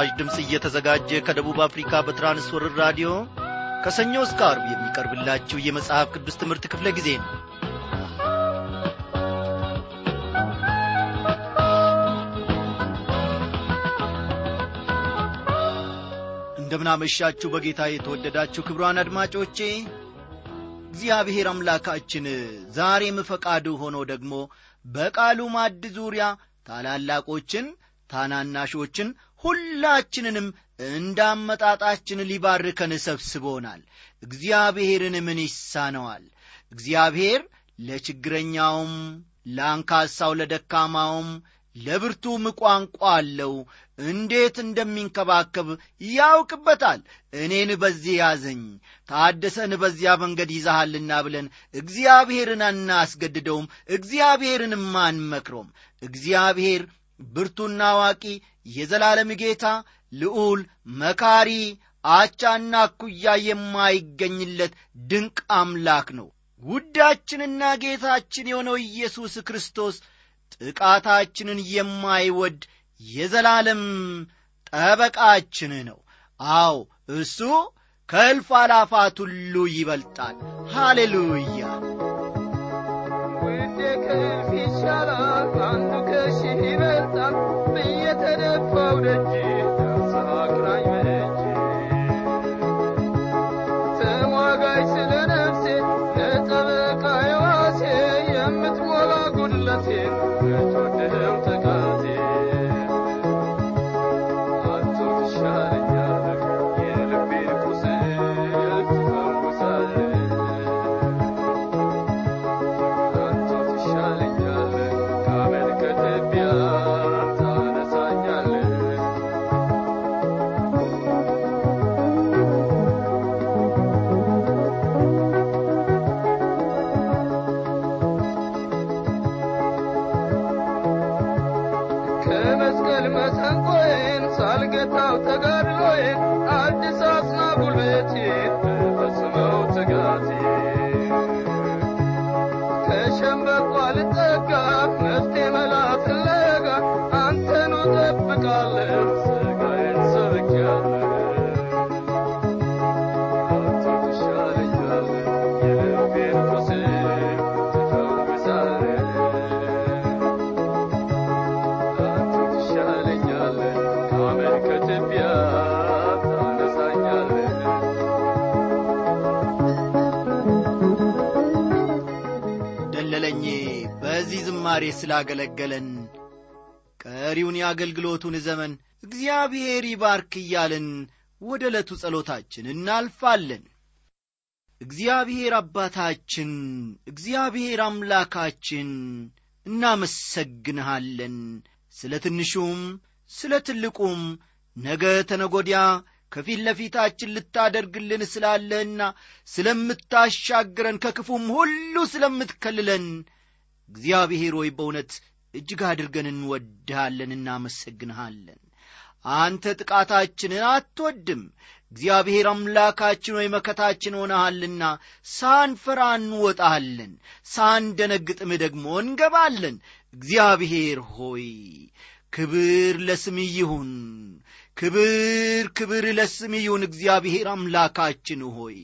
በምስራች ድምፅ እየተዘጋጀ ከደቡብ አፍሪካ በትራንስወርር ራዲዮ ከሰኞ እስከ አርብ የሚቀርብላችሁ የመጽሐፍ ቅዱስ ትምህርት ክፍለ ጊዜ ነው። እንደምናመሻችሁ በጌታ የተወደዳችሁ ክብሯን አድማጮቼ እግዚአብሔር አምላካችን ዛሬም ፈቃዱ ሆኖ ደግሞ በቃሉ ማድ ዙሪያ ታላላቆችን ታናናሾችን ሁላችንንም እንዳመጣጣችን ሊባርከን ሰብስቦናል። እግዚአብሔርን ምን ይሳነዋል? እግዚአብሔር ለችግረኛውም ለአንካሳው ለደካማውም ለብርቱም ቋንቋ አለው። እንዴት እንደሚንከባከብ ያውቅበታል። እኔን በዚህ ያዘኝ ታደሰን በዚያ መንገድ ይዛሃልና ብለን እግዚአብሔርን አናስገድደውም እግዚአብሔርንም አንመክሮም። እግዚአብሔር ብርቱና አዋቂ የዘላለም ጌታ ልዑል መካሪ አቻና እኩያ የማይገኝለት ድንቅ አምላክ ነው። ውዳችንና ጌታችን የሆነው ኢየሱስ ክርስቶስ ጥቃታችንን የማይወድ የዘላለም ጠበቃችን ነው። አዎ እሱ ከእልፍ አላፋት ሁሉ ይበልጣል። ሃሌሉያ። ውዴ Photography. ዝማሬ ስላገለገለን ቀሪውን የአገልግሎቱን ዘመን እግዚአብሔር ይባርክ እያልን ወደ ዕለቱ ጸሎታችን እናልፋለን። እግዚአብሔር አባታችን እግዚአብሔር አምላካችን እናመሰግንሃለን። ስለ ትንሹም ስለ ትልቁም ነገ ተነጎዲያ ከፊት ለፊታችን ልታደርግልን ስላለህና ስለምታሻግረን ከክፉም ሁሉ ስለምትከልለን እግዚአብሔር ሆይ በእውነት እጅግ አድርገን እንወድሃለን እናመሰግንሃለን። አንተ ጥቃታችንን አትወድም። እግዚአብሔር አምላካችን ወይ መከታችን ሆነሃልና ሳንፈራ እንወጣለን ሳንደነግጥም ደግሞ እንገባለን። እግዚአብሔር ሆይ ክብር ለስም ይሁን ክብር ክብር ለስም ይሁን። እግዚአብሔር አምላካችን ሆይ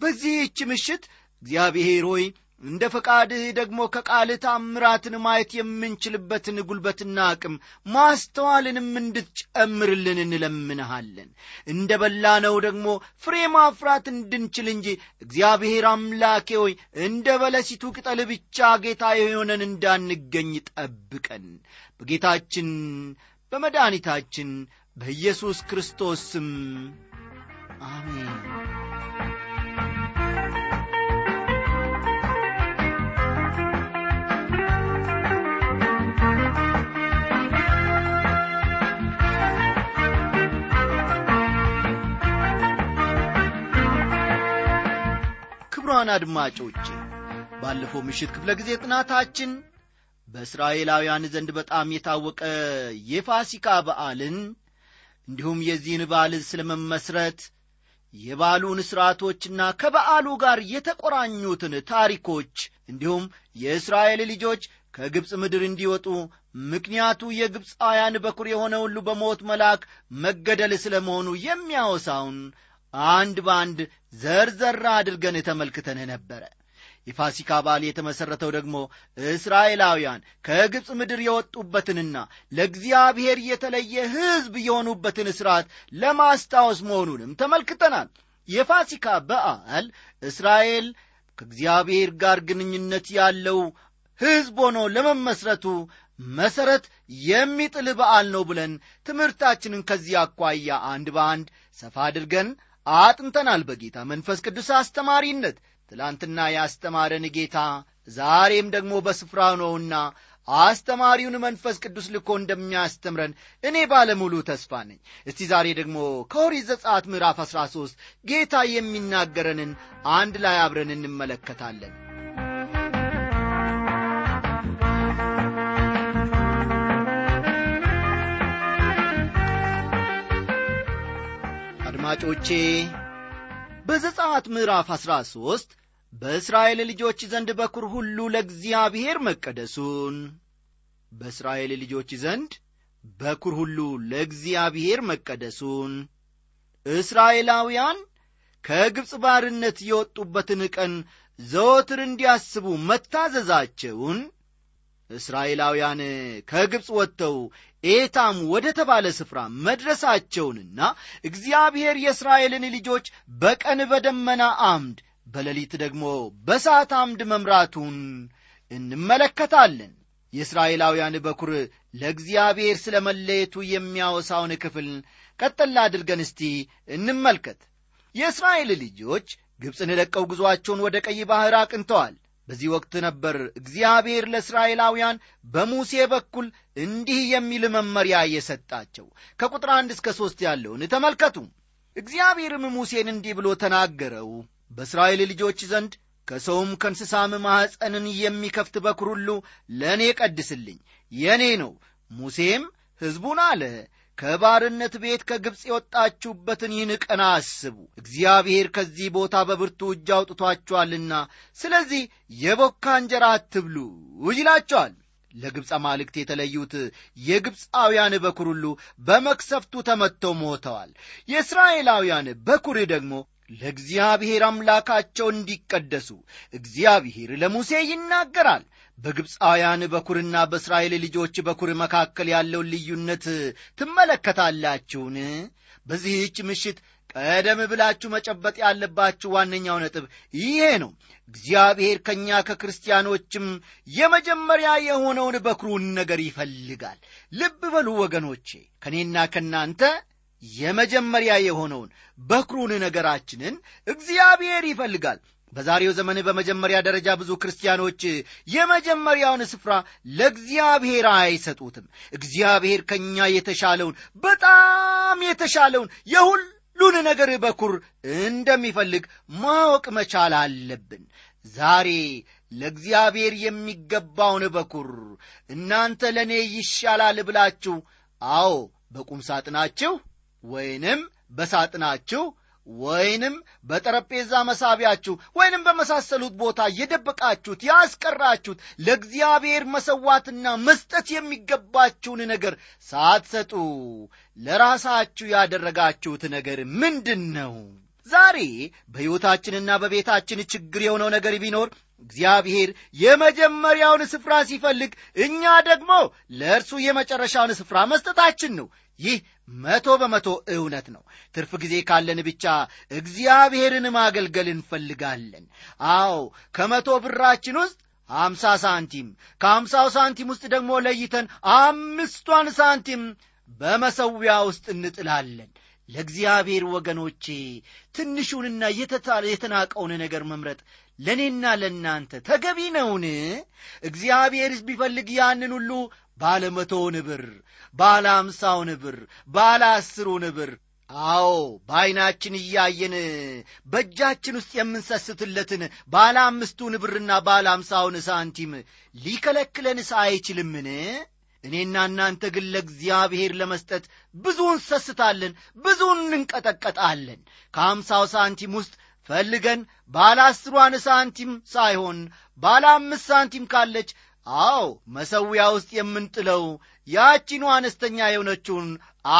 በዚህች ምሽት እግዚአብሔር ሆይ እንደ ፈቃድህ ደግሞ ከቃልህ ታምራትን ማየት የምንችልበትን ጉልበትና አቅም ማስተዋልንም እንድትጨምርልን እንለምንሃለን። እንደ በላነው ደግሞ ፍሬ ማፍራት እንድንችል እንጂ እግዚአብሔር አምላኬ ሆይ እንደ በለሲቱ ቅጠል ብቻ ጌታ የሆነን እንዳንገኝ ጠብቀን። በጌታችን በመድኃኒታችን በኢየሱስ ክርስቶስ ስም አሜን ክብሯን አድማጮቼ ባለፈው ምሽት ክፍለ ጊዜ ጥናታችን በእስራኤላውያን ዘንድ በጣም የታወቀ የፋሲካ በዓልን እንዲሁም የዚህን በዓል ስለ መመስረት የበዓሉን ሥርዓቶችና ከበዓሉ ጋር የተቆራኙትን ታሪኮች እንዲሁም የእስራኤል ልጆች ከግብፅ ምድር እንዲወጡ ምክንያቱ የግብፃውያን በኩር የሆነ ሁሉ በሞት መልአክ መገደል ስለ መሆኑ የሚያወሳውን አንድ በአንድ ዘርዘር አድርገን ተመልክተን ነበረ። የፋሲካ በዓል የተመሠረተው ደግሞ እስራኤላውያን ከግብፅ ምድር የወጡበትንና ለእግዚአብሔር የተለየ ሕዝብ የሆኑበትን ሥርዓት ለማስታወስ መሆኑንም ተመልክተናል። የፋሲካ በዓል እስራኤል ከእግዚአብሔር ጋር ግንኙነት ያለው ሕዝብ ሆኖ ለመመስረቱ መሠረት የሚጥል በዓል ነው ብለን ትምህርታችንን ከዚህ አኳያ አንድ በአንድ ሰፋ አድርገን አጥንተናል በጌታ መንፈስ ቅዱስ አስተማሪነት። ትላንትና ያስተማረን ጌታ ዛሬም ደግሞ በስፍራው ነውና አስተማሪውን መንፈስ ቅዱስ ልኮ እንደሚያስተምረን እኔ ባለሙሉ ተስፋ ነኝ። እስቲ ዛሬ ደግሞ ከኦሪት ዘጸአት ምዕራፍ 13 ጌታ የሚናገረንን አንድ ላይ አብረን እንመለከታለን አድማጮቼ በዘጸአት ምዕራፍ 13 በእስራኤል ልጆች ዘንድ በኩር ሁሉ ለእግዚአብሔር መቀደሱን በእስራኤል ልጆች ዘንድ በኩር ሁሉ ለእግዚአብሔር መቀደሱን እስራኤላውያን ከግብፅ ባርነት የወጡበትን ቀን ዘወትር እንዲያስቡ መታዘዛቸውን እስራኤላውያን ከግብፅ ወጥተው ኤታም ወደ ተባለ ስፍራ መድረሳቸውንና እግዚአብሔር የእስራኤልን ልጆች በቀን በደመና አምድ በሌሊት ደግሞ በሳት አምድ መምራቱን እንመለከታለን። የእስራኤላውያን በኩር ለእግዚአብሔር ስለ መለየቱ የሚያወሳውን ክፍል ቀጠላ አድርገን እስቲ እንመልከት። የእስራኤል ልጆች ግብፅን ለቀው ጉዞአቸውን ወደ ቀይ ባሕር አቅንተዋል በዚህ ወቅት ነበር እግዚአብሔር ለእስራኤላውያን በሙሴ በኩል እንዲህ የሚል መመሪያ የሰጣቸው። ከቁጥር አንድ እስከ ሦስት ያለውን ተመልከቱ። እግዚአብሔርም ሙሴን እንዲህ ብሎ ተናገረው። በእስራኤል ልጆች ዘንድ ከሰውም ከእንስሳም ማኅፀንን የሚከፍት በኩር ሁሉ ለእኔ ቀድስልኝ የእኔ ነው። ሙሴም ሕዝቡን አለ ከባርነት ቤት ከግብፅ የወጣችሁበትን ይህን ቀን አስቡ። እግዚአብሔር ከዚህ ቦታ በብርቱ እጅ አውጥቷችኋልና ስለዚህ የቦካ እንጀራ አትብሉ ይላቸዋል። ለግብፅ አማልክት የተለዩት የግብፃውያን በኩር ሁሉ በመክሰፍቱ ተመትተው ሞተዋል። የእስራኤላውያን በኩር ደግሞ ለእግዚአብሔር አምላካቸው እንዲቀደሱ እግዚአብሔር ለሙሴ ይናገራል በግብፃውያን በኩርና በእስራኤል ልጆች በኩር መካከል ያለውን ልዩነት ትመለከታላችሁን? በዚህች ምሽት ቀደም ብላችሁ መጨበጥ ያለባችሁ ዋነኛው ነጥብ ይሄ ነው። እግዚአብሔር ከእኛ ከክርስቲያኖችም የመጀመሪያ የሆነውን በኩሩን ነገር ይፈልጋል። ልብ በሉ ወገኖቼ ከእኔና ከእናንተ የመጀመሪያ የሆነውን በኩሩን ነገራችንን እግዚአብሔር ይፈልጋል በዛሬው ዘመን በመጀመሪያ ደረጃ ብዙ ክርስቲያኖች የመጀመሪያውን ስፍራ ለእግዚአብሔር አይሰጡትም። እግዚአብሔር ከእኛ የተሻለውን በጣም የተሻለውን የሁሉን ነገር በኩር እንደሚፈልግ ማወቅ መቻል አለብን። ዛሬ ለእግዚአብሔር የሚገባውን በኩር እናንተ ለእኔ ይሻላል ብላችሁ አዎ በቁም ሳጥናችሁ ወይንም በሳጥናችሁ ወይንም በጠረጴዛ መሳቢያችሁ ወይንም በመሳሰሉት ቦታ የደበቃችሁት ያስቀራችሁት ለእግዚአብሔር መሰዋትና መስጠት የሚገባችሁን ነገር ሳትሰጡ ለራሳችሁ ያደረጋችሁት ነገር ምንድን ነው ዛሬ በሕይወታችንና በቤታችን ችግር የሆነው ነገር ቢኖር እግዚአብሔር የመጀመሪያውን ስፍራ ሲፈልግ እኛ ደግሞ ለእርሱ የመጨረሻውን ስፍራ መስጠታችን ነው ይህ መቶ በመቶ እውነት ነው። ትርፍ ጊዜ ካለን ብቻ እግዚአብሔርን ማገልገል እንፈልጋለን። አዎ ከመቶ ብራችን ውስጥ አምሳ ሳንቲም ከአምሳው ሳንቲም ውስጥ ደግሞ ለይተን አምስቷን ሳንቲም በመሰዊያ ውስጥ እንጥላለን። ለእግዚአብሔር ወገኖቼ ትንሹንና የተናቀውን ነገር መምረጥ ለእኔና ለእናንተ ተገቢ ነውን? እግዚአብሔርስ ቢፈልግ ያንን ሁሉ ባለ መቶውን ብር ባለ አምሳውን ብር ባለ አስሩን ብር አዎ በዐይናችን እያየን በእጃችን ውስጥ የምንሰስትለትን ባለ አምስቱን ብርና ባለ አምሳውን ሳንቲም ሊከለክለንስ አይችልምን እኔና እናንተ ግን ለእግዚአብሔር ለመስጠት ብዙ እንሰስታለን ብዙ እንንቀጠቀጣለን። ከአምሳው ሳንቲም ውስጥ ፈልገን ባለ አስሯን ሳንቲም ሳይሆን ባለ አምስት ሳንቲም ካለች አዎ መሰዊያ ውስጥ የምንጥለው ያቺኑ አነስተኛ የሆነችውን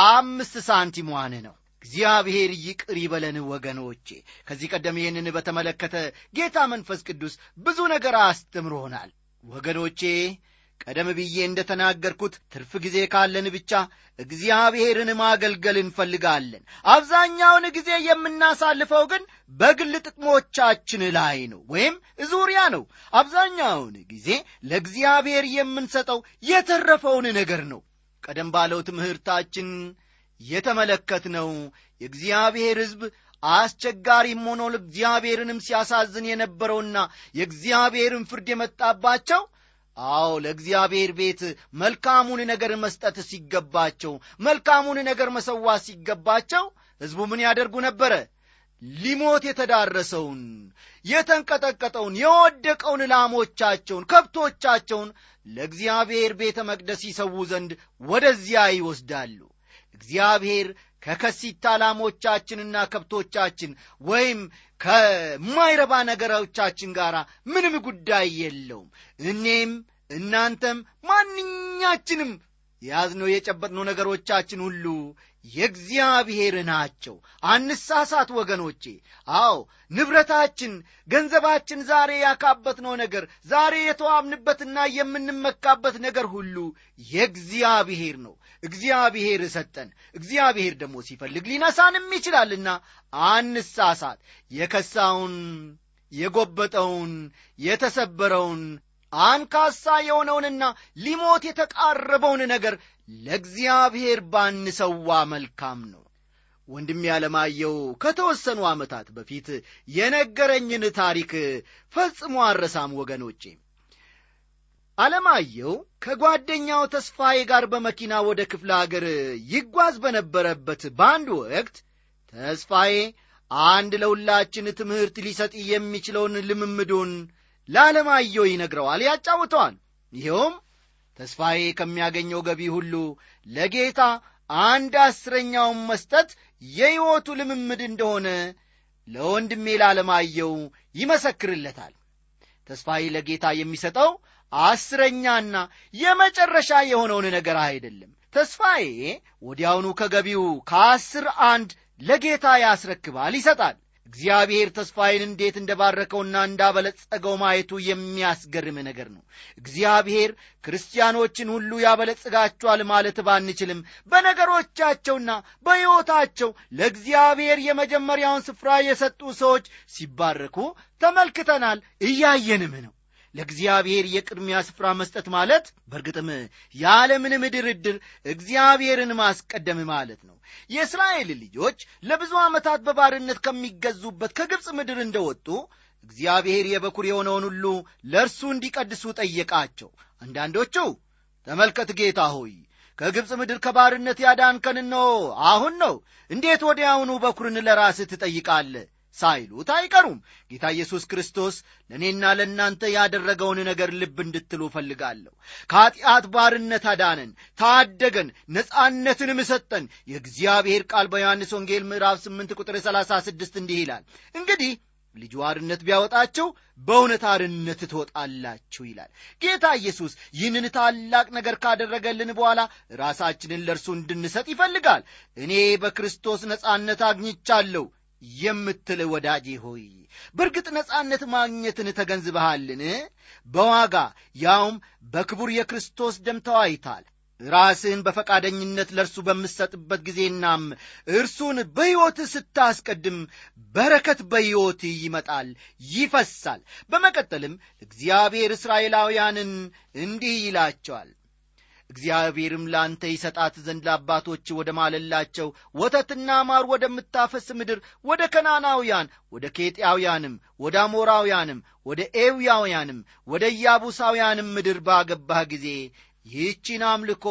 አምስት ሳንቲሟን ነው። እግዚአብሔር ይቅር ይበለን ወገኖቼ። ከዚህ ቀደም ይህንን በተመለከተ ጌታ መንፈስ ቅዱስ ብዙ ነገር አስተምሮናል። ወገኖቼ ቀደም ብዬ እንደ ተናገርኩት ትርፍ ጊዜ ካለን ብቻ እግዚአብሔርን ማገልገል እንፈልጋለን። አብዛኛውን ጊዜ የምናሳልፈው ግን በግል ጥቅሞቻችን ላይ ነው ወይም ዙሪያ ነው። አብዛኛውን ጊዜ ለእግዚአብሔር የምንሰጠው የተረፈውን ነገር ነው። ቀደም ባለው ትምህርታችን የተመለከትነው የእግዚአብሔር ሕዝብ አስቸጋሪም ሆኖ እግዚአብሔርንም ሲያሳዝን የነበረውና የእግዚአብሔርን ፍርድ የመጣባቸው አዎ ለእግዚአብሔር ቤት መልካሙን ነገር መስጠት ሲገባቸው መልካሙን ነገር መሰዋት ሲገባቸው ሕዝቡ ምን ያደርጉ ነበረ? ሊሞት የተዳረሰውን የተንቀጠቀጠውን የወደቀውን ላሞቻቸውን ከብቶቻቸውን ለእግዚአብሔር ቤተ መቅደስ ይሰዉ ዘንድ ወደዚያ ይወስዳሉ። እግዚአብሔር ከከሲታ ላሞቻችንና ከብቶቻችን ወይም ከማይረባ ነገሮቻችን ጋር ምንም ጉዳይ የለውም። እኔም እናንተም ማንኛችንም የያዝነው የጨበጥነው ነገሮቻችን ሁሉ የእግዚአብሔር ናቸው። አንሳሳት ወገኖቼ! አዎ ንብረታችን ገንዘባችን ዛሬ ያካበትነው ነገር ዛሬ የተዋብንበትና የምንመካበት ነገር ሁሉ የእግዚአብሔር ነው። እግዚአብሔር ሰጠን። እግዚአብሔር ደግሞ ሲፈልግ ሊነሳንም ይችላልና አንሳሳት። የከሳውን የጎበጠውን የተሰበረውን አንካሳ የሆነውንና ሊሞት የተቃረበውን ነገር ለእግዚአብሔር ባንሰዋ መልካም ነው። ወንድም ያለማየው ከተወሰኑ ዓመታት በፊት የነገረኝን ታሪክ ፈጽሞ አረሳም ወገኖቼ። አለማየው ከጓደኛው ተስፋዬ ጋር በመኪና ወደ ክፍለ አገር ይጓዝ በነበረበት በአንድ ወቅት ተስፋዬ አንድ ለሁላችን ትምህርት ሊሰጥ የሚችለውን ልምምዱን ለዓለማየሁ ይነግረዋል ያጫውተዋል። ይኸውም ተስፋዬ ከሚያገኘው ገቢ ሁሉ ለጌታ አንድ አስረኛውን መስጠት የሕይወቱ ልምምድ እንደሆነ ለወንድሜ ላለማየው ይመሰክርለታል። ተስፋዬ ለጌታ የሚሰጠው አስረኛና የመጨረሻ የሆነውን ነገር አይደለም። ተስፋዬ ወዲያውኑ ከገቢው ከአስር አንድ ለጌታ ያስረክባል ይሰጣል እግዚአብሔር ተስፋዬን እንዴት እንደባረከውና እንዳበለጸገው ማየቱ የሚያስገርም ነገር ነው። እግዚአብሔር ክርስቲያኖችን ሁሉ ያበለጽጋቸዋል ማለት ባንችልም በነገሮቻቸውና በሕይወታቸው ለእግዚአብሔር የመጀመሪያውን ስፍራ የሰጡ ሰዎች ሲባረኩ ተመልክተናል። እያየንም ነው ለእግዚአብሔር የቅድሚያ ስፍራ መስጠት ማለት በእርግጥም ያለምንም ድርድር እግዚአብሔርን ማስቀደም ማለት ነው። የእስራኤል ልጆች ለብዙ ዓመታት በባርነት ከሚገዙበት ከግብፅ ምድር እንደወጡ እግዚአብሔር የበኩር የሆነውን ሁሉ ለእርሱ እንዲቀድሱ ጠየቃቸው። አንዳንዶቹ ተመልከት ጌታ ሆይ ከግብፅ ምድር ከባርነት ያዳንከን አሁን ነው። እንዴት ወዲያውኑ በኩርን ለራስህ ትጠይቃለህ ሳይሉት አይቀሩም ጌታ ኢየሱስ ክርስቶስ ለእኔና ለእናንተ ያደረገውን ነገር ልብ እንድትሉ እፈልጋለሁ። ከኀጢአት ባርነት አዳነን ታደገን ነጻነትንም ሰጠን። የእግዚአብሔር ቃል በዮሐንስ ወንጌል ምዕራፍ 8 ቁጥር 36 እንዲህ ይላል እንግዲህ ልጁ አርነት ቢያወጣችሁ በእውነት አርነት ትወጣላችሁ ይላል። ጌታ ኢየሱስ ይህንን ታላቅ ነገር ካደረገልን በኋላ ራሳችንን ለእርሱ እንድንሰጥ ይፈልጋል። እኔ በክርስቶስ ነጻነት አግኝቻለሁ የምትል ወዳጄ ሆይ በእርግጥ ነጻነት ማግኘትን ተገንዝበሃልን? በዋጋ ያውም በክቡር የክርስቶስ ደም ተዋይታል። ራስህን በፈቃደኝነት ለእርሱ በምትሰጥበት ጊዜናም እርሱን በሕይወት ስታስቀድም በረከት በሕይወት ይመጣል ይፈሳል። በመቀጠልም እግዚአብሔር እስራኤላውያንን እንዲህ ይላቸዋል እግዚአብሔርም ለአንተ ይሰጣት ዘንድ ለአባቶች ወደ ማለላቸው ወተትና ማር ወደምታፈስ ምድር ወደ ከናናውያን ወደ ኬጢያውያንም ወደ አሞራውያንም ወደ ኤውያውያንም ወደ ኢያቡሳውያንም ምድር ባገባህ ጊዜ ይህቺን አምልኮ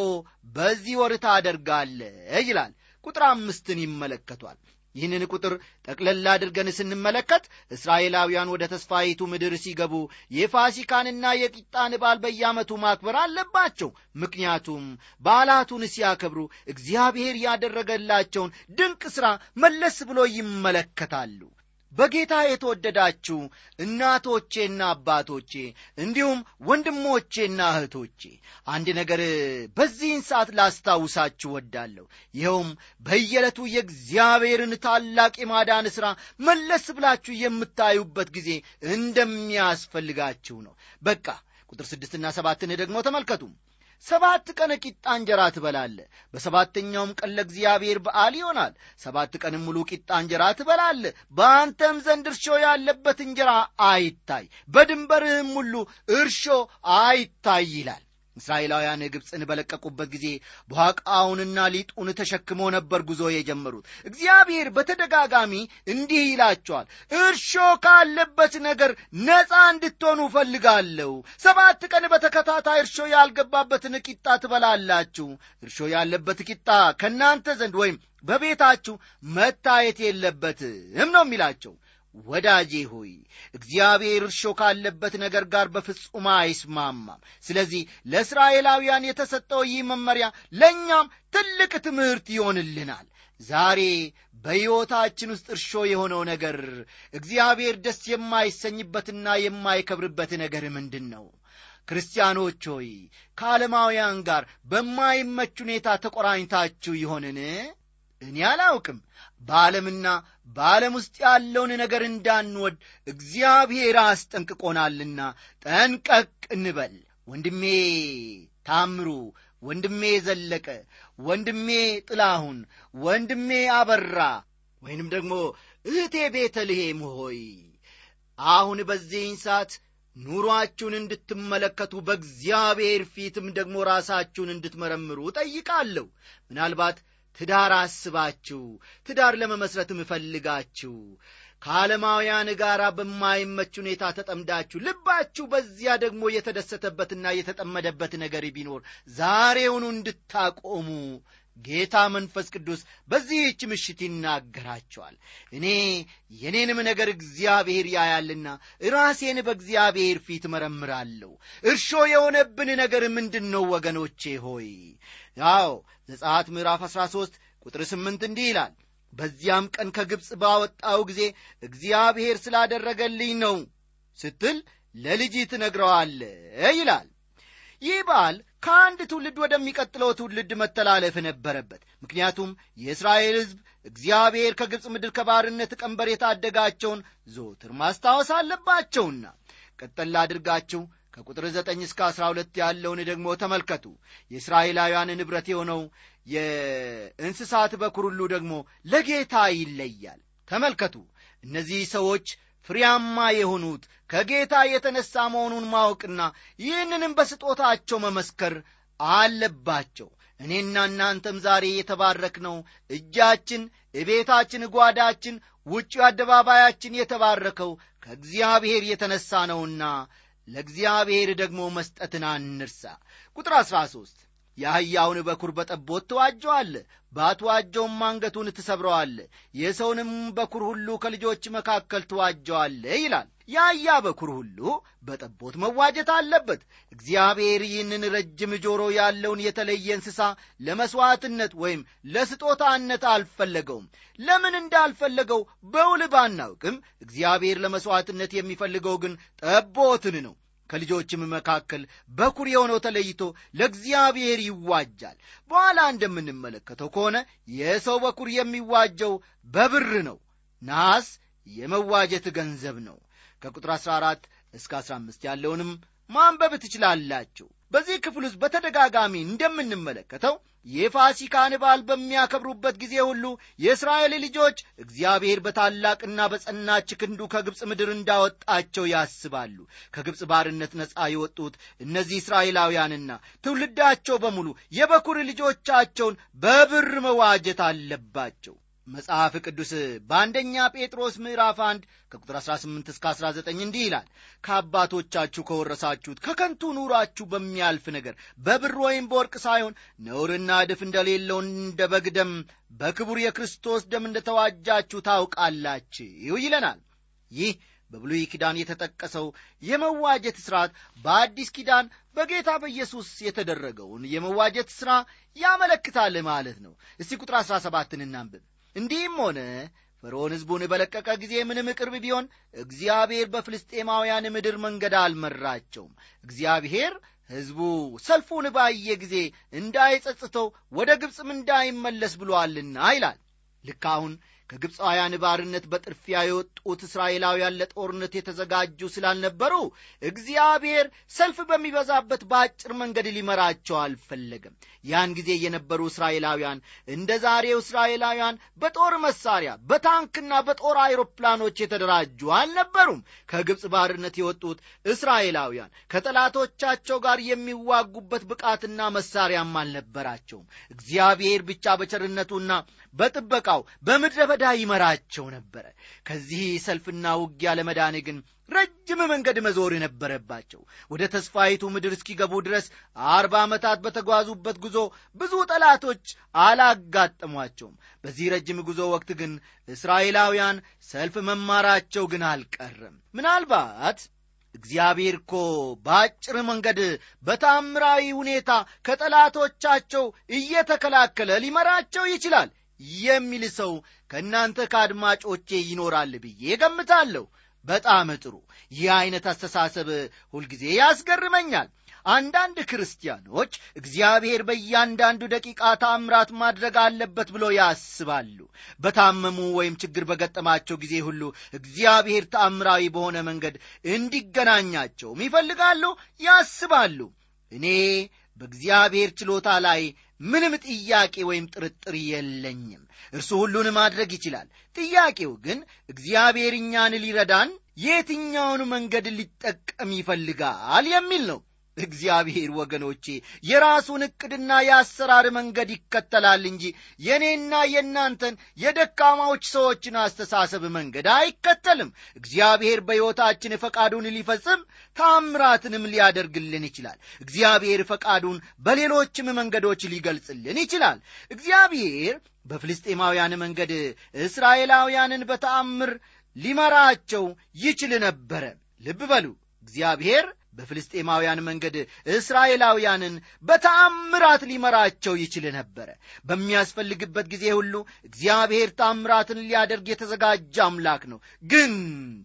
በዚህ ወር ታደርጋለ ይላል። ቁጥር አምስትን ይመለከቷል ይህንን ቁጥር ጠቅለላ አድርገን ስንመለከት እስራኤላውያን ወደ ተስፋይቱ ምድር ሲገቡ የፋሲካንና የቂጣን በዓል በየዓመቱ ማክበር አለባቸው። ምክንያቱም በዓላቱን ሲያከብሩ እግዚአብሔር ያደረገላቸውን ድንቅ ሥራ መለስ ብሎ ይመለከታሉ በጌታ የተወደዳችሁ እናቶቼና አባቶቼ እንዲሁም ወንድሞቼና እህቶቼ አንድ ነገር በዚህን ሰዓት ላስታውሳችሁ ወዳለሁ ይኸውም በየዕለቱ የእግዚአብሔርን ታላቅ የማዳን ሥራ መለስ ብላችሁ የምታዩበት ጊዜ እንደሚያስፈልጋችሁ ነው። በቃ ቁጥር ስድስትና ሰባትን ደግሞ ተመልከቱ ሰባት ቀን ቂጣ እንጀራ ትበላለ በሰባተኛውም ቀን ለእግዚአብሔር በዓል ይሆናል። ሰባት ቀንም ሙሉ ቂጣ እንጀራ ትበላለ በአንተም ዘንድ እርሾ ያለበት እንጀራ አይታይ በድንበርህም ሁሉ እርሾ አይታይ ይላል እስራኤላውያን ግብፅን በለቀቁበት ጊዜ በኋቃውንና ሊጡን ተሸክሞ ነበር ጉዞ የጀመሩት። እግዚአብሔር በተደጋጋሚ እንዲህ ይላቸዋል እርሾ ካለበት ነገር ነፃ እንድትሆኑ እፈልጋለሁ። ሰባት ቀን በተከታታይ እርሾ ያልገባበትን ቂጣ ትበላላችሁ። እርሾ ያለበት ቂጣ ከእናንተ ዘንድ ወይም በቤታችሁ መታየት የለበትም ነው የሚላቸው ወዳጄ ሆይ እግዚአብሔር እርሾ ካለበት ነገር ጋር በፍጹም አይስማማም። ስለዚህ ለእስራኤላውያን የተሰጠው ይህ መመሪያ ለእኛም ትልቅ ትምህርት ይሆንልናል። ዛሬ በሕይወታችን ውስጥ እርሾ የሆነው ነገር እግዚአብሔር ደስ የማይሰኝበትና የማይከብርበት ነገር ምንድን ነው ክርስቲያኖች ሆይ ከዓለማውያን ጋር በማይመች ሁኔታ ተቆራኝታችሁ ይሆንን እኔ አላውቅም። በዓለምና በዓለም ውስጥ ያለውን ነገር እንዳንወድ እግዚአብሔር አስጠንቅቆናልና ጠንቀቅ እንበል። ወንድሜ ታምሩ ወንድሜ ዘለቀ ወንድሜ ጥላሁን ወንድሜ አበራ ወይንም ደግሞ እህቴ ቤተልሔም ሆይ አሁን በዚህን ሰዓት ኑሯችሁን እንድትመለከቱ በእግዚአብሔር ፊትም ደግሞ ራሳችሁን እንድትመረምሩ ጠይቃለሁ ምናልባት ትዳር አስባችሁ ትዳር ለመመስረትም እፈልጋችሁ ከዓለማውያን ጋር በማይመች ሁኔታ ተጠምዳችሁ ልባችሁ በዚያ ደግሞ የተደሰተበትና የተጠመደበት ነገር ቢኖር ዛሬውኑ እንድታቆሙ ጌታ መንፈስ ቅዱስ በዚህች ምሽት ይናገራቸዋል። እኔ የኔንም ነገር እግዚአብሔር ያያልና ራሴን በእግዚአብሔር ፊት መረምራለሁ እርሾ የሆነብን ነገር ምንድን ነው ወገኖቼ ሆይ ያው ዘጻት ምዕራፍ 13 ቁጥር 8 እንዲህ ይላል በዚያም ቀን ከግብፅ ባወጣው ጊዜ እግዚአብሔር ስላደረገልኝ ነው ስትል ለልጅ ትነግረዋለ ይላል። ይህ በዓል ከአንድ ትውልድ ወደሚቀጥለው ትውልድ መተላለፍ ነበረበት። ምክንያቱም የእስራኤል ሕዝብ እግዚአብሔር ከግብፅ ምድር ከባርነት ቀንበር የታደጋቸውን ዞትር ማስታወስ አለባቸውና ቀጠል አድርጋችሁ ከቁጥር ዘጠኝ እስከ አስራ ሁለት ያለውን ደግሞ ተመልከቱ። የእስራኤላውያን ንብረት የሆነው የእንስሳት በኩር ደግሞ ለጌታ ይለያል። ተመልከቱ እነዚህ ሰዎች ፍሬያማ የሆኑት ከጌታ የተነሳ መሆኑን ማወቅና ይህንንም በስጦታቸው መመስከር አለባቸው። እኔና እናንተም ዛሬ የተባረክነው እጃችን እቤታችን ጓዳችን ውጭ አደባባያችን የተባረከው ከእግዚአብሔር የተነሳ ነውና ለእግዚአብሔር ደግሞ መስጠትን አንርሳ። ቁጥር አሥራ ሦስት የአህያውን በኩር በጠቦት ትዋጀዋለ ባትዋጀውም አንገቱን ትሰብረዋለ የሰውንም በኩር ሁሉ ከልጆች መካከል ትዋጀዋለ ይላል። የአህያ በኩር ሁሉ በጠቦት መዋጀት አለበት። እግዚአብሔር ይህንን ረጅም ጆሮ ያለውን የተለየ እንስሳ ለመሥዋዕትነት ወይም ለስጦታነት አልፈለገውም። ለምን እንዳልፈለገው በውል ባናውቅም እግዚአብሔር ለመሥዋዕትነት የሚፈልገው ግን ጠቦትን ነው ከልጆችም መካከል በኩር የሆነው ተለይቶ ለእግዚአብሔር ይዋጃል። በኋላ እንደምንመለከተው ከሆነ የሰው በኩር የሚዋጀው በብር ነው። ናስ የመዋጀት ገንዘብ ነው። ከቁጥር 14 እስከ 15 ያለውንም ማንበብ ትችላላችሁ በዚህ ክፍል ውስጥ በተደጋጋሚ እንደምንመለከተው የፋሲካን በዓል በሚያከብሩበት ጊዜ ሁሉ የእስራኤል ልጆች እግዚአብሔር በታላቅና በጸናች ክንዱ ከግብፅ ምድር እንዳወጣቸው ያስባሉ። ከግብፅ ባርነት ነፃ የወጡት እነዚህ እስራኤላውያንና ትውልዳቸው በሙሉ የበኩር ልጆቻቸውን በብር መዋጀት አለባቸው መጽሐፍ ቅዱስ በአንደኛ ጴጥሮስ ምዕራፍ 1 ከቁጥር 18 እስከ 19 እንዲህ ይላል። ከአባቶቻችሁ ከወረሳችሁት ከከንቱ ኑሯችሁ በሚያልፍ ነገር በብር ወይም በወርቅ ሳይሆን ነውርና እድፍ እንደሌለው እንደ በግ ደም በክቡር የክርስቶስ ደም እንደተዋጃችሁ ታውቃላችሁ ይለናል። ይህ በብሉይ ኪዳን የተጠቀሰው የመዋጀት ሥርዓት በአዲስ ኪዳን በጌታ በኢየሱስ የተደረገውን የመዋጀት ሥራ ያመለክታል ማለት ነው። እስቲ ቁጥር 17 እናንብብ እንዲህም ሆነ ፈርዖን ሕዝቡን በለቀቀ ጊዜ ምንም ቅርብ ቢሆን እግዚአብሔር በፍልስጤማውያን ምድር መንገድ አልመራቸውም። እግዚአብሔር ሕዝቡ ሰልፉን ባየ ጊዜ እንዳይጸጽተው ወደ ግብፅም እንዳይመለስ ብሎአልና ይላል። ልክ ከግብፃውያን ባርነት በጥድፊያ የወጡት እስራኤላውያን ለጦርነት የተዘጋጁ ስላልነበሩ እግዚአብሔር ሰልፍ በሚበዛበት በአጭር መንገድ ሊመራቸው አልፈለገም። ያን ጊዜ የነበሩ እስራኤላውያን እንደ ዛሬው እስራኤላውያን በጦር መሳሪያ በታንክና በጦር አይሮፕላኖች የተደራጁ አልነበሩም። ከግብፅ ባርነት የወጡት እስራኤላውያን ከጠላቶቻቸው ጋር የሚዋጉበት ብቃትና መሳሪያም አልነበራቸውም። እግዚአብሔር ብቻ በቸርነቱና በጥበቃው በምድረ በዳ ይመራቸው ነበረ። ከዚህ ሰልፍና ውጊያ ለመዳን ግን ረጅም መንገድ መዞር ነበረባቸው። ወደ ተስፋይቱ ምድር እስኪገቡ ድረስ አርባ ዓመታት በተጓዙበት ጉዞ ብዙ ጠላቶች አላጋጠሟቸውም። በዚህ ረጅም ጉዞ ወቅት ግን እስራኤላውያን ሰልፍ መማራቸው ግን አልቀረም። ምናልባት እግዚአብሔር እኮ በአጭር መንገድ በታምራዊ ሁኔታ ከጠላቶቻቸው እየተከላከለ ሊመራቸው ይችላል የሚል ሰው ከእናንተ ከአድማጮቼ ይኖራል ብዬ ገምታለሁ። በጣም ጥሩ። ይህ ዐይነት አስተሳሰብ ሁልጊዜ ያስገርመኛል። አንዳንድ ክርስቲያኖች እግዚአብሔር በእያንዳንዱ ደቂቃ ታምራት ማድረግ አለበት ብሎ ያስባሉ። በታመሙ ወይም ችግር በገጠማቸው ጊዜ ሁሉ እግዚአብሔር ታምራዊ በሆነ መንገድ እንዲገናኛቸውም ይፈልጋሉ፣ ያስባሉ። እኔ በእግዚአብሔር ችሎታ ላይ ምንም ጥያቄ ወይም ጥርጥር የለኝም። እርሱ ሁሉን ማድረግ ይችላል። ጥያቄው ግን እግዚአብሔር እኛን ሊረዳን የትኛውን መንገድ ሊጠቀም ይፈልጋል የሚል ነው። እግዚአብሔር ወገኖቼ የራሱን ዕቅድና የአሰራር መንገድ ይከተላል እንጂ የእኔና የእናንተን የደካማዎች ሰዎችን አስተሳሰብ መንገድ አይከተልም። እግዚአብሔር በሕይወታችን ፈቃዱን ሊፈጽም ታምራትንም ሊያደርግልን ይችላል። እግዚአብሔር ፈቃዱን በሌሎችም መንገዶች ሊገልጽልን ይችላል። እግዚአብሔር በፍልስጤማውያን መንገድ እስራኤላውያንን በተአምር ሊመራቸው ይችል ነበረ። ልብ በሉ እግዚአብሔር በፍልስጤማውያን መንገድ እስራኤላውያንን በተአምራት ሊመራቸው ይችል ነበረ። በሚያስፈልግበት ጊዜ ሁሉ እግዚአብሔር ታምራትን ሊያደርግ የተዘጋጀ አምላክ ነው። ግን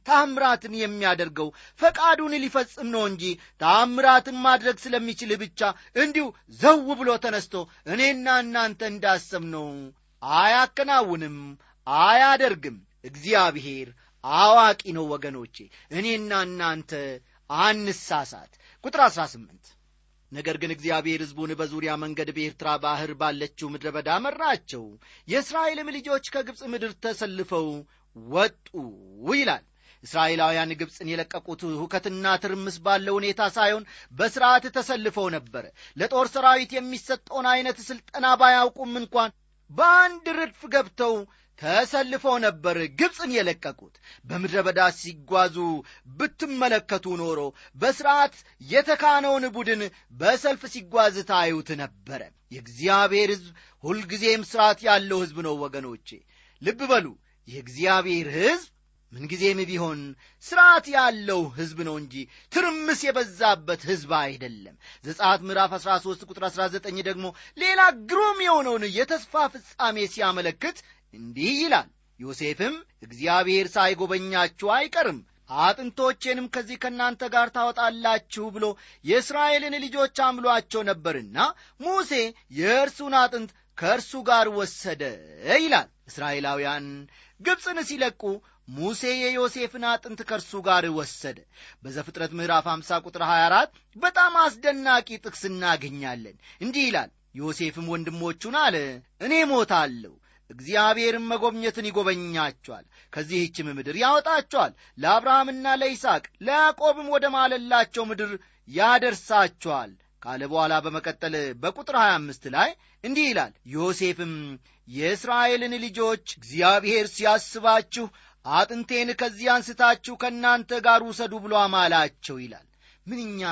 ታምራትን የሚያደርገው ፈቃዱን ሊፈጽም ነው እንጂ ታምራትን ማድረግ ስለሚችል ብቻ እንዲሁ ዘው ብሎ ተነስቶ እኔና እናንተ እንዳሰብነው አያከናውንም፣ አያደርግም። እግዚአብሔር አዋቂ ነው ወገኖቼ። እኔና እናንተ አንሳሳት። ቁጥር 18 ነገር ግን እግዚአብሔር ሕዝቡን በዙሪያ መንገድ በኤርትራ ባሕር ባለችው ምድረ በዳ መራቸው፣ የእስራኤልም ልጆች ከግብፅ ምድር ተሰልፈው ወጡ ይላል። እስራኤላውያን ግብፅን የለቀቁት ሁከትና ትርምስ ባለው ሁኔታ ሳይሆን በሥርዓት ተሰልፈው ነበረ። ለጦር ሰራዊት የሚሰጠውን ዐይነት ሥልጠና ባያውቁም እንኳን በአንድ ረድፍ ገብተው ተሰልፈው ነበር ግብፅን የለቀቁት። በምድረ በዳ ሲጓዙ ብትመለከቱ ኖሮ በሥርዓት የተካነውን ቡድን በሰልፍ ሲጓዝ ታዩት ነበረ። የእግዚአብሔር ሕዝብ ሁልጊዜም ሥርዓት ያለው ሕዝብ ነው ወገኖቼ። ልብ በሉ፣ የእግዚአብሔር ሕዝብ ምንጊዜም ቢሆን ሥርዓት ያለው ሕዝብ ነው እንጂ ትርምስ የበዛበት ሕዝብ አይደለም። ዘጸአት ምዕራፍ 13 ቁጥር 19 ደግሞ ሌላ ግሩም የሆነውን የተስፋ ፍጻሜ ሲያመለክት እንዲህ ይላል፣ ዮሴፍም እግዚአብሔር ሳይጎበኛችሁ አይቀርም አጥንቶቼንም ከዚህ ከእናንተ ጋር ታወጣላችሁ ብሎ የእስራኤልን ልጆች አምሏቸው ነበርና ሙሴ የእርሱን አጥንት ከእርሱ ጋር ወሰደ ይላል። እስራኤላውያን ግብፅን ሲለቁ ሙሴ የዮሴፍን አጥንት ከእርሱ ጋር ወሰደ። በዘፍጥረት ምዕራፍ 50 ቁጥር 24 በጣም አስደናቂ ጥቅስ እናገኛለን። እንዲህ ይላል፣ ዮሴፍም ወንድሞቹን አለ እኔ ሞታለሁ እግዚአብሔርም መጎብኘትን ይጎበኛቸዋል፣ ከዚህችም ምድር ያወጣቸዋል፣ ለአብርሃምና ለይስሐቅ ለያዕቆብም ወደ ማለላቸው ምድር ያደርሳቸዋል ካለ በኋላ በመቀጠል በቁጥር 25 ላይ እንዲህ ይላል፣ ዮሴፍም የእስራኤልን ልጆች እግዚአብሔር ሲያስባችሁ አጥንቴን ከዚህ አንስታችሁ ከእናንተ ጋር ውሰዱ ብሎ አማላቸው ይላል። ምንኛ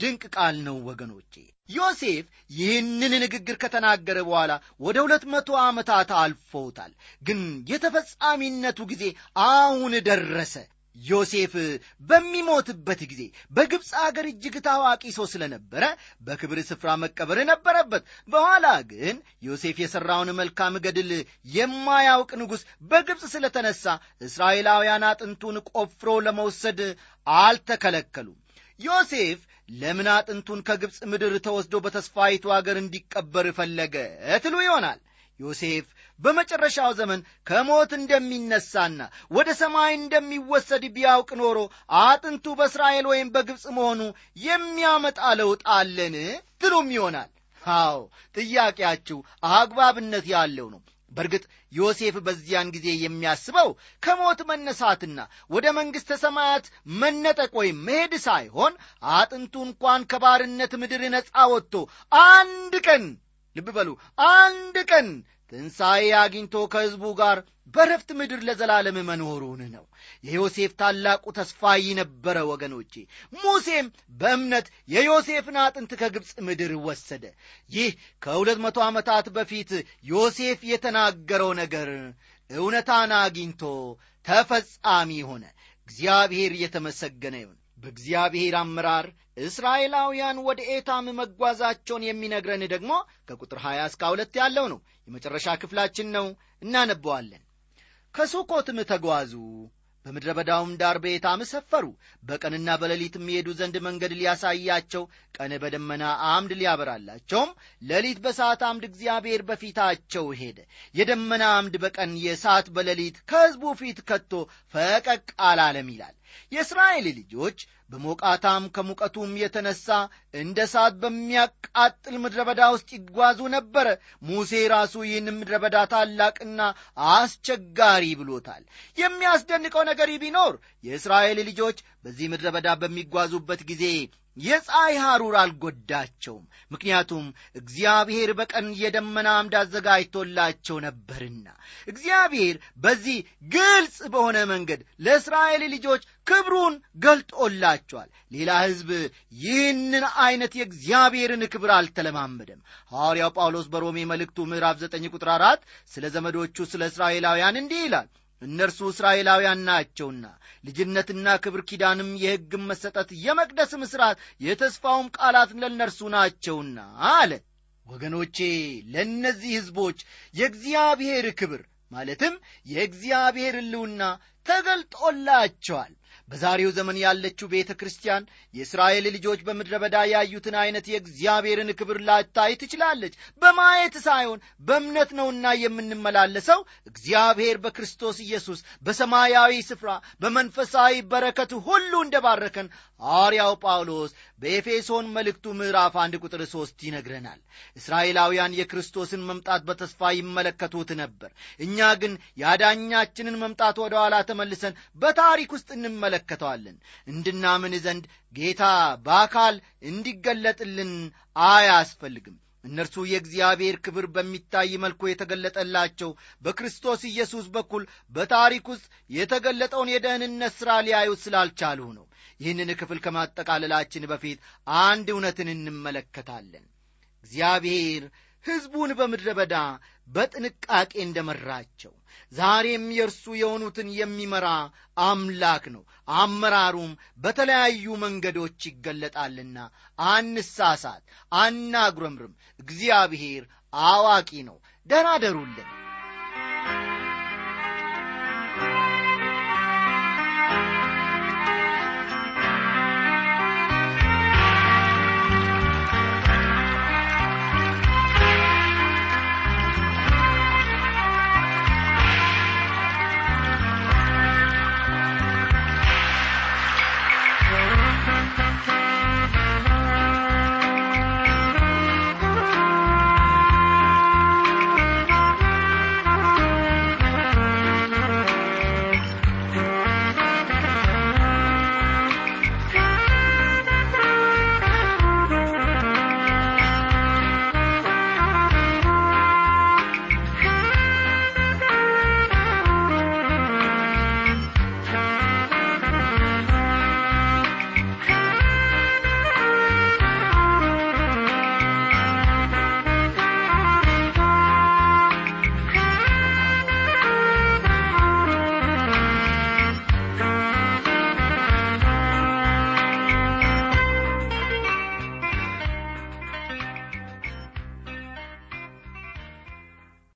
ድንቅ ቃል ነው ወገኖቼ። ዮሴፍ ይህንን ንግግር ከተናገረ በኋላ ወደ ሁለት መቶ ዓመታት አልፈውታል። ግን የተፈጻሚነቱ ጊዜ አሁን ደረሰ። ዮሴፍ በሚሞትበት ጊዜ በግብፅ አገር እጅግ ታዋቂ ሰው ስለነበረ በክብር ስፍራ መቀበር ነበረበት። በኋላ ግን ዮሴፍ የሠራውን መልካም ገድል የማያውቅ ንጉሥ በግብፅ ስለተነሳ እስራኤላውያን አጥንቱን ቆፍሮ ለመውሰድ አልተከለከሉም። ዮሴፍ ለምን አጥንቱን ከግብፅ ምድር ተወስዶ በተስፋይቱ አገር እንዲቀበር ፈለገ ትሉ ይሆናል። ዮሴፍ በመጨረሻው ዘመን ከሞት እንደሚነሳና ወደ ሰማይ እንደሚወሰድ ቢያውቅ ኖሮ አጥንቱ በእስራኤል ወይም በግብፅ መሆኑ የሚያመጣ ለውጥ አለን ትሉም ይሆናል። አዎ ጥያቄያችሁ አግባብነት ያለው ነው። በእርግጥ ዮሴፍ በዚያን ጊዜ የሚያስበው ከሞት መነሳትና ወደ መንግሥተ ሰማያት መነጠቅ ወይም መሄድ ሳይሆን አጥንቱ እንኳን ከባርነት ምድር ነፃ ወጥቶ አንድ ቀን ልብ በሉ አንድ ቀን ትንሣኤ አግኝቶ ከሕዝቡ ጋር በረፍት ምድር ለዘላለም መኖሩን ነው። የዮሴፍ ታላቁ ተስፋ ነበረ ወገኖቼ። ሙሴም በእምነት የዮሴፍን አጥንት ከግብፅ ምድር ወሰደ። ይህ ከሁለት መቶ ዓመታት በፊት ዮሴፍ የተናገረው ነገር እውነታን አግኝቶ ተፈጻሚ ሆነ። እግዚአብሔር እየተመሰገነ ይሁን። በእግዚአብሔር አመራር እስራኤላውያን ወደ ኤታም መጓዛቸውን የሚነግረን ደግሞ ከቁጥር 20 እስከ 2 ያለው ነው። የመጨረሻ ክፍላችን ነው፣ እናነበዋለን። ከሱኮትም ተጓዙ፣ በምድረ በዳውም ዳር በኤታም ሰፈሩ። በቀንና በሌሊትም የሄዱ ዘንድ መንገድ ሊያሳያቸው ቀን በደመና አምድ ሊያበራላቸውም ሌሊት በሰዓት አምድ እግዚአብሔር በፊታቸው ሄደ። የደመና አምድ በቀን የእሳት በሌሊት ከሕዝቡ ፊት ከቶ ፈቀቅ አላለም ይላል። የእስራኤል ልጆች በሞቃታም ከሙቀቱም የተነሳ እንደ እሳት በሚያቃጥል ምድረ በዳ ውስጥ ይጓዙ ነበረ። ሙሴ ራሱ ይህን ምድረ በዳ ታላቅና አስቸጋሪ ብሎታል። የሚያስደንቀው ነገር ቢኖር የእስራኤል ልጆች በዚህ ምድረ በዳ በሚጓዙበት ጊዜ የፀሐይ ሐሩር አልጎዳቸውም። ምክንያቱም እግዚአብሔር በቀን የደመና አምድ አዘጋጅቶላቸው ነበርና እግዚአብሔር በዚህ ግልጽ በሆነ መንገድ ለእስራኤል ልጆች ክብሩን ገልጦላቸዋል። ሌላ ሕዝብ ይህንን ዐይነት የእግዚአብሔርን ክብር አልተለማመደም። ሐዋርያው ጳውሎስ በሮሜ መልእክቱ ምዕራፍ 9 ቁጥር 4 ስለ ዘመዶቹ ስለ እስራኤላውያን እንዲህ ይላል እነርሱ እስራኤላውያን ናቸውና ልጅነትና ክብር ኪዳንም የሕግም መሰጠት የመቅደስም ሥርዓት የተስፋውም ቃላት ለእነርሱ ናቸውና አለ። ወገኖቼ ለእነዚህ ሕዝቦች የእግዚአብሔር ክብር ማለትም የእግዚአብሔር ሕልውና ተገልጦላቸዋል። በዛሬው ዘመን ያለችው ቤተ ክርስቲያን የእስራኤል ልጆች በምድረ በዳ ያዩትን ዐይነት የእግዚአብሔርን ክብር ላታይ ትችላለች። በማየት ሳይሆን በእምነት ነውና የምንመላለሰው እግዚአብሔር በክርስቶስ ኢየሱስ በሰማያዊ ስፍራ በመንፈሳዊ በረከት ሁሉ እንደባረከን ሐዋርያው ጳውሎስ በኤፌሶን መልእክቱ ምዕራፍ አንድ ቁጥር ሦስት ይነግረናል። እስራኤላውያን የክርስቶስን መምጣት በተስፋ ይመለከቱት ነበር። እኛ ግን የአዳኛችንን መምጣት ወደ ኋላ ተመልሰን በታሪክ ውስጥ እንመለከተዋለን። እንድናምን ዘንድ ጌታ በአካል እንዲገለጥልን አያስፈልግም። እነርሱ የእግዚአብሔር ክብር በሚታይ መልኩ የተገለጠላቸው በክርስቶስ ኢየሱስ በኩል በታሪክ ውስጥ የተገለጠውን የደህንነት ሥራ ሊያዩት ስላልቻሉ ነው። ይህንን ክፍል ከማጠቃለላችን በፊት አንድ እውነትን እንመለከታለን። እግዚአብሔር ሕዝቡን በምድረ በዳ በጥንቃቄ እንደመራቸው ዛሬም የእርሱ የሆኑትን የሚመራ አምላክ ነው። አመራሩም በተለያዩ መንገዶች ይገለጣልና አንሳሳት፣ አናጉረምርም። እግዚአብሔር አዋቂ ነው። ደህና ደሩልን።